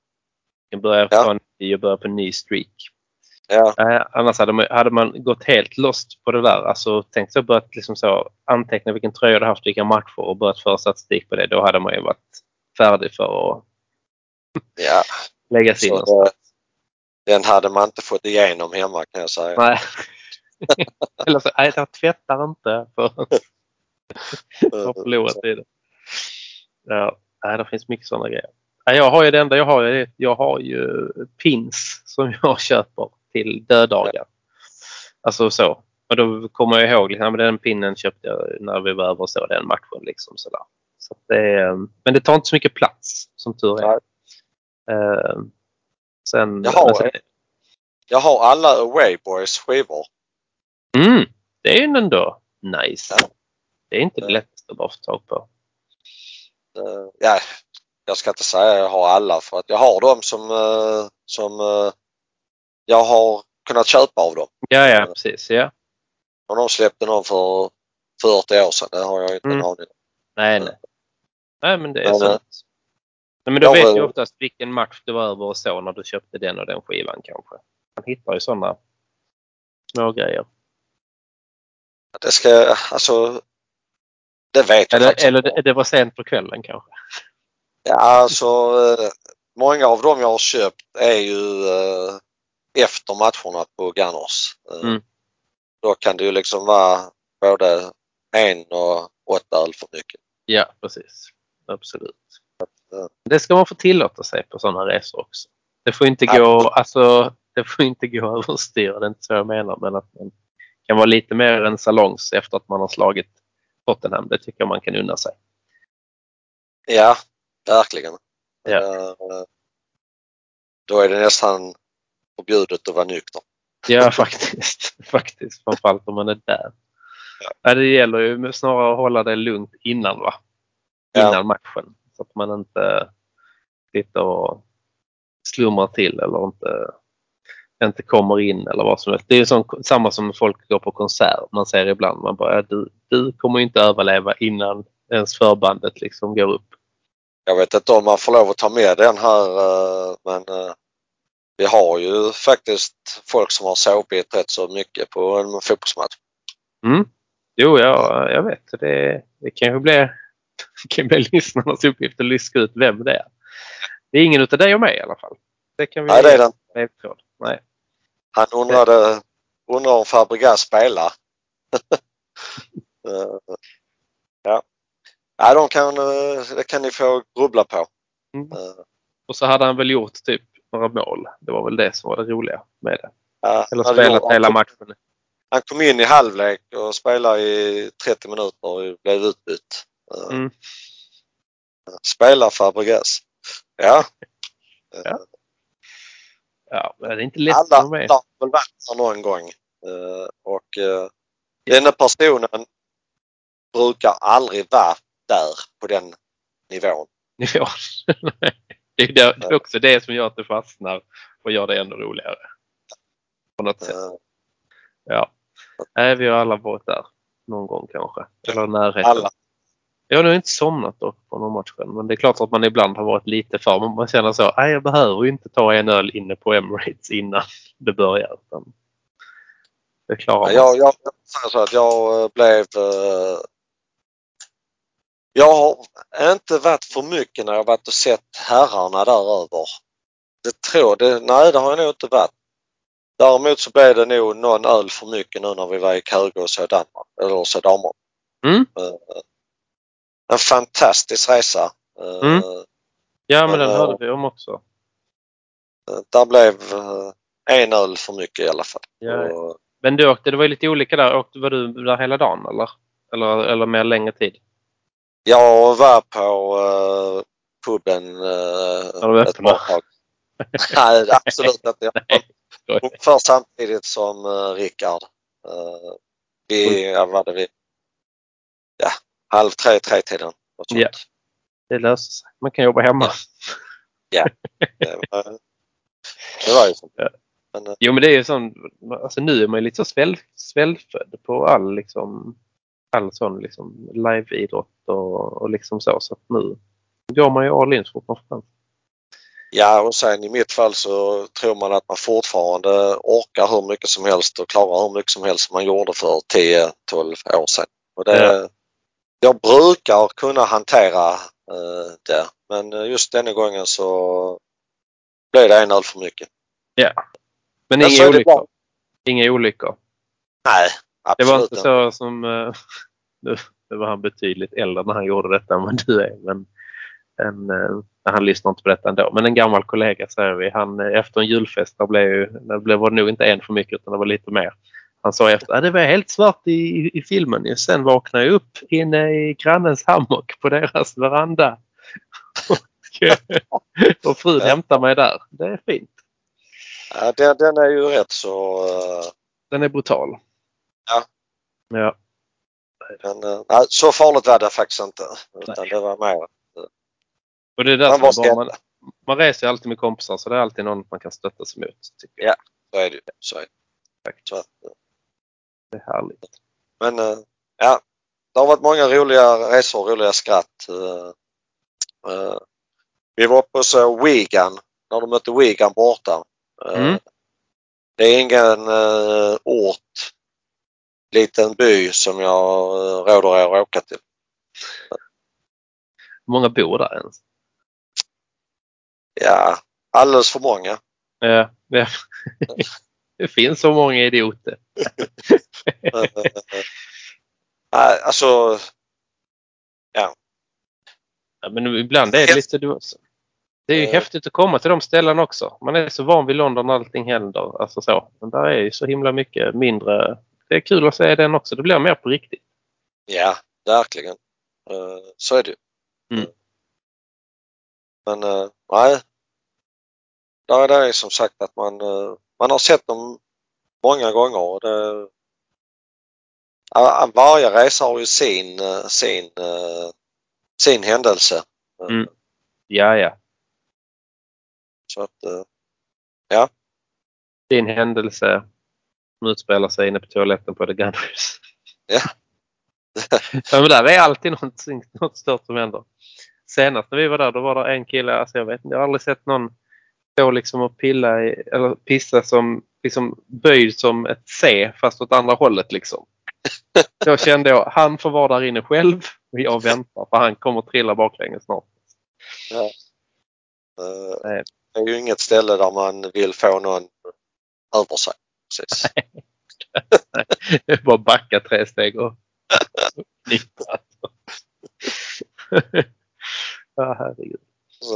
Jag börjar Ja. ta en ny och börja på en ny streak. ja, annars hade man, hade man gått helt lost på det där. Alltså tänk så börjat liksom så anteckna vilken tröja du haft, vilka matcher och börjat föra statistik på det. Då hade man ju varit färdig för att ja. <laughs> lägga sig in någonstans. den hade man inte fått igenom hemma kan jag säga. Nej. <laughs> Eller så, nej, jag tvättar inte för att <laughs> ha förlorat i det. Ja, nej, det finns mycket sådana grejer. Nej, jag har ju det enda jag har, är- jag har ju pins som <laughs> jag köper till döddagar. Alltså så. Och då kommer jag ihåg, liksom, den pinnen köpte jag när vi var över och så den matchen. Liksom, sådär. Så det men det tar inte så mycket plats som tur är. Eh, sen, Jaha, men sen, Jag har alla Away Boys skivor. Mm, det är ju ändå nice. Ja. Det är inte det lättaste att bara få tag på. Eh, ja, jag ska inte säga jag har alla för att jag har dem som, eh, som eh, jag har kunnat köpa av dem. Ja, ja, precis. Ja. Och de släppte någon för 40 år sedan. Det har jag inte Mm. en aning om. Nej, nej. Nej, men det är Ja, sant. Nej, men då vet men- du oftast vilken match det var över och så när du köpte den och den skivan kanske. Man hittar ju sådana små grejer. Det ska, alltså, det vet jag Eller, faktiskt eller det, det var sent på kvällen kanske. Ja, alltså, eh, många av dem jag har köpt är ju eh, efter matcherna på Gunners. Eh, Mm. Då kan det ju liksom vara både en och åtta öl för mycket. Ja, precis. Absolut. ja. Det ska man få tillåta sig på sådana resor också. Det får inte gå, Absolut. alltså, det får inte gå <laughs> överstyr. Det är inte så jag menar. Men att man kan vara lite mer en salongs efter att man har slagit Tottenham. Det tycker jag man kan unna sig. Ja, verkligen. Ja. Eh, Då är det nästan förbjudet att vara nykter. Ja, <laughs> faktiskt. faktiskt. Framförallt om man är där. Ja. det gäller ju snarare att hålla det lugnt innan va? Ja. Innan matchen. Så att man inte sitter och slumrar till eller inte, inte kommer in eller vad som helst. Det är sån, samma som folk går på konsert. Man säger ibland man bara, du, du kommer inte överleva innan ens förbandet liksom går upp. Jag vet inte om man får lov att ta med den här eh, men eh, vi har ju faktiskt folk som har sovit rätt så mycket på en fotbollsmatch. Mm. Jo, ja, jag vet. Det, det kan ju bli, det kan bli lyssnarnas uppgift att lyska ut vem det är. Det är ingen utav dig och mig i alla fall. Det kan vi Nej, det är den. Nej. Han undrade, undrar om Fabregas spelar. <laughs> Eh, ja. ja, de kan, eh, det kan ni få grubbla på. Mm. Eh, Och så hade han väl gjort typ några mål. Det var väl det som var det roliga med det. ja, Eller spelat gjorde- hela matchen. han kom in i halvlek och spelade i 30 minuter och blev utbytt. Mm. Spela Fabregas. Ja, Ja. Ja, det är inte lätt alla alla har väl varit någon gång. Eh, och uh, denna personen brukar aldrig vara där på den nivån. nivån. <laughs> det, är det, det är också det som gör att det fastnar och gör det ännu roligare. På något sätt. Eh, Ja. Nej, vi har alla varit där någon gång kanske. Eller närheten. alla. Jag har nog inte somnat dock på någon matchen. Men det är klart att man ibland har varit lite för. Men man känner så. Nej, jag behöver inte ta en öl inne på Emirates innan <laughs> det börjar. Utan det klarar man. Jag, jag, jag så att jag eh, blev eh, Jag har inte varit för mycket när jag varit och sett herrarna däröver. Det tror det, nej det har jag nog inte varit. Däremot så blev det nog någon öl för mycket nu när vi var i Köge och såg Danmark, eller så damer. Mm. En fantastisk resa. Eh, Mm. Ja, men den eh, hörde vi om också. Där blev eh, en öl för mycket i alla fall. Ja. Och, Men du åkte, det var lite olika där. Åkte, var du där hela dagen eller? Eller, eller mer längre tid? Jag var på uh, puben uh, ett bra tag. <laughs> Nej, absolut inte. Jag <laughs> ungefär samtidigt som uh, Rickard. Uh, vi, ja, vad hade vi? Ja, halv tre, tre tiden. Ja. Det löser sig. Man kan jobba hemma. Det var, det var ju så. Ja. Men, eh, Jo men det är ju sån, alltså nu är man ju lite så sväl, svällfödd på all liksom, all sån liksom liveidrott och, och liksom så. Så att nu går man ju all in så fort man får chans. ja, och sen i mitt fall så tror man att man fortfarande orkar hur mycket som helst och klarar hur mycket som helst som man gjorde för 10-12 år sedan. Och det, Ja. Jag brukar kunna hantera eh, det men eh, just denna gången så blev det en öl för mycket. Men Men så inga det olyckor. Inga olyckor. Nej, Det absolut var inte så som, eh, <laughs> nu nu var han betydligt äldre när han gjorde detta än vad du är. Men en, eh, han lyssnar inte på detta ändå. Men en gammal kollega säger vi. Han, eh, efter en julfest, där blev, där blev var det nog inte en för mycket utan det var lite mer. Han sa efter att det var helt svart i, i, filmen. Sen vaknade jag upp inne i grannens hammock på deras veranda. <laughs> och, och frun hämtade mig där. Det är fint. Ja, den, den är ju rätt så eh, Den är brutal. Ja. Ja. eh, nej, så farligt var det faktiskt inte. Utan det var mer Och det är där Man bra. Man, man reser alltid med kompisar så det är alltid någon man kan stötta sig mot. Jag. så är det ju. Så är det. Så att, eh, Det är härligt. Men eh, ja, det har varit många roliga resor, roliga skratt. Eh, eh, Vi var uppe hos Wigan, när de mötte Wigan borta. Mm. Det är ingen ort, liten by som jag råder er att åka till. Hur många bor där ens? Ja, alldeles för många. Ja, det, <laughs> det finns så många idioter. <laughs> Alltså, Ja, men ibland är det lite... Det är ju Eh. häftigt att komma till de ställen också. Man är så van vid London när allting händer. Alltså så. Men där är ju så himla mycket mindre. Det är kul att se den också. Det blir mer på riktigt. ja, verkligen. Eh, Så är det ju. Mm. Men eh, nej. Där är det som sagt att man, man har sett dem många gånger och det, Ja, varje resa har ju sin, eh, sin, eh, sin händelse. Mm. Ja, ja. Så att, eh, Din händelse som utspelar sig inne på toaletten på The Gunners. Ja. <laughs> ja, men där är alltid något, något stört som händer. Senast när vi var där då var det en kille, alltså jag vet inte, jag har aldrig sett någon stå liksom och pilla i, eller pissa som liksom böjd som ett C fast åt andra hållet liksom. <laughs> Då kände jag, han får vara där inne själv och jag väntar för han kommer trilla baklänges snart. eh, Nej. det är ju inget ställe där man vill få någon över sig. Precis. <laughs> Det är bara backa tre steg och <laughs> knippra. ja, herregud. Så,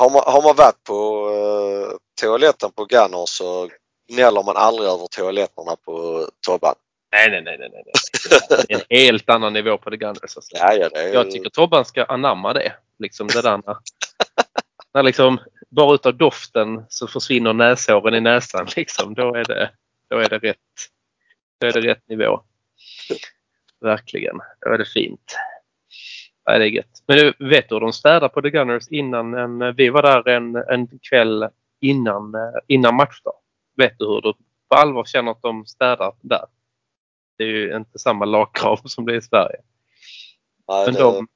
har, man, har man varit på eh, toaletten på Gunners så gnäller man aldrig över toaletterna på Tobban. Nej, nej, nej, nej, nej. Det är en helt annan nivå på The Gunners. Alltså. Ja, ja, det är, Jag tycker Tobban ska anamma det. Liksom det där när, <laughs> när liksom bara utav doften så försvinner näshåren i näsan. <laughs> Liksom. Då, är det, då, är det rätt, då är det rätt nivå. Verkligen. Då är det fint. Ja, det är gött. Men du, vet du hur de städar på The Gunners innan en, vi var där en, en kväll innan, innan matchdag? Vet du hur du på allvar känner att de städar där? Det är ju inte samma lagkrav <laughs> som det är i Sverige. nej, Men de,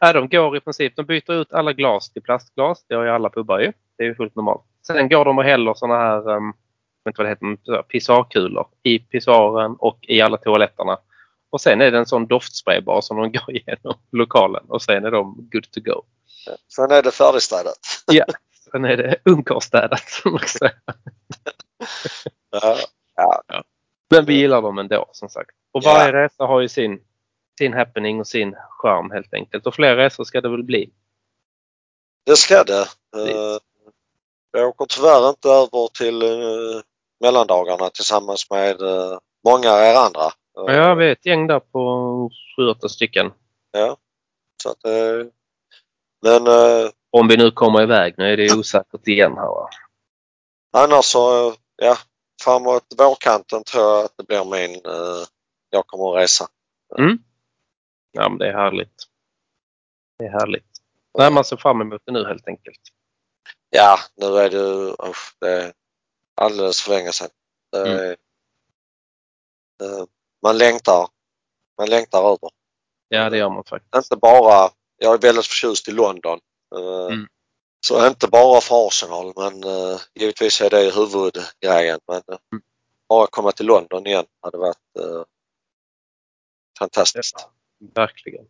ja, de går i princip, de byter ut alla glas till plastglas. Det har ju alla pubbar ju. Det är ju fullt normalt. Sen går de och häller sådana här, um, jag vet inte vad det heter, pissoarkulor i pissoaren och i alla toaletterna. Och sen är det en sån doftspray bara som de <laughs> går igenom lokalen och sen är de good to go. Sen är det färdigstädat. Ja, sen är det ungkarlsstädat som man säger. <laughs> Ja, ja. Men vi gillar dem ändå som sagt. Och varje resa har ju sin, sin happening och sin charm helt enkelt. Och fler resor ska det väl bli. Det ska det. Eh, Jag åker tyvärr inte över till eh, mellandagarna tillsammans med eh, många av er andra. Och jag vet ett gäng där på sju, åtta stycken. Ja. Så att, eh, men eh, Om vi nu kommer iväg. Nu är det osäkert igen här va? annars så, ja, framåt vårkanten tror jag att det blir min, eh, jag kommer att resa. Ja men det är härligt. Det är härligt. Nej, man ser fram emot det nu helt enkelt. Ja, nu är det, usch, det är alldeles för länge sedan. Det Mm. är, man längtar, man längtar över. Ja det gör man faktiskt. Inte bara, jag är väldigt förtjust i London. Eh, Mm. Så inte bara för Arsenal men eh, givetvis är det huvudgrejen. Men Mm. bara komma till London igen hade varit eh, fantastiskt. Verkligen.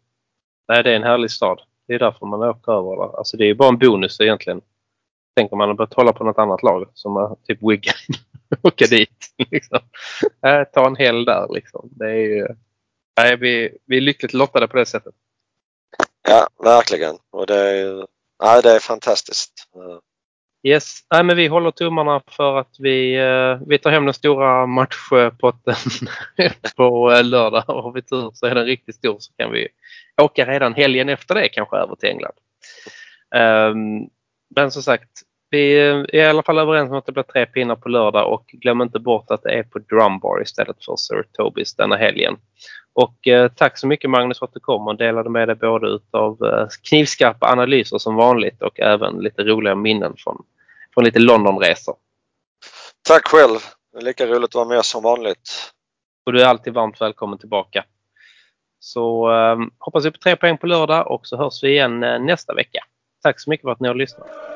Nej, det är en härlig stad. Det är därför man åker över där. Alltså det är bara en bonus egentligen. Tänker man börjat hålla på något annat lag som typ Wigan. <laughs> <laughs> Åka dit. Liksom. Äh, ta en hel där liksom. Det är ju... Nej, vi, vi är lyckligt lottade på det sättet. Ja, verkligen. Och det är, nej, det är fantastiskt. Yes. Nej, men vi håller tummarna för att vi, eh, vi tar hem den stora matchpotten <laughs> på eh, lördag. Och har vi tur så är den riktigt stor så kan vi åka redan helgen efter det kanske över till England. Ehm, men som sagt, vi är i alla fall överens om att det blir tre pinnar på lördag och glöm inte bort att det är på Drumbar istället för Sir Tobis denna helgen. Och eh, tack så mycket Magnus för att du kom och delade med dig både utav eh, knivskarpa analyser som vanligt och även lite roliga minnen från, från lite Londonresor. Tack själv! Det är lika roligt att vara med som vanligt. Och du är alltid varmt välkommen tillbaka. Så eh, hoppas vi på tre poäng på lördag och så hörs vi igen eh, nästa vecka. Tack så mycket för att ni har lyssnat.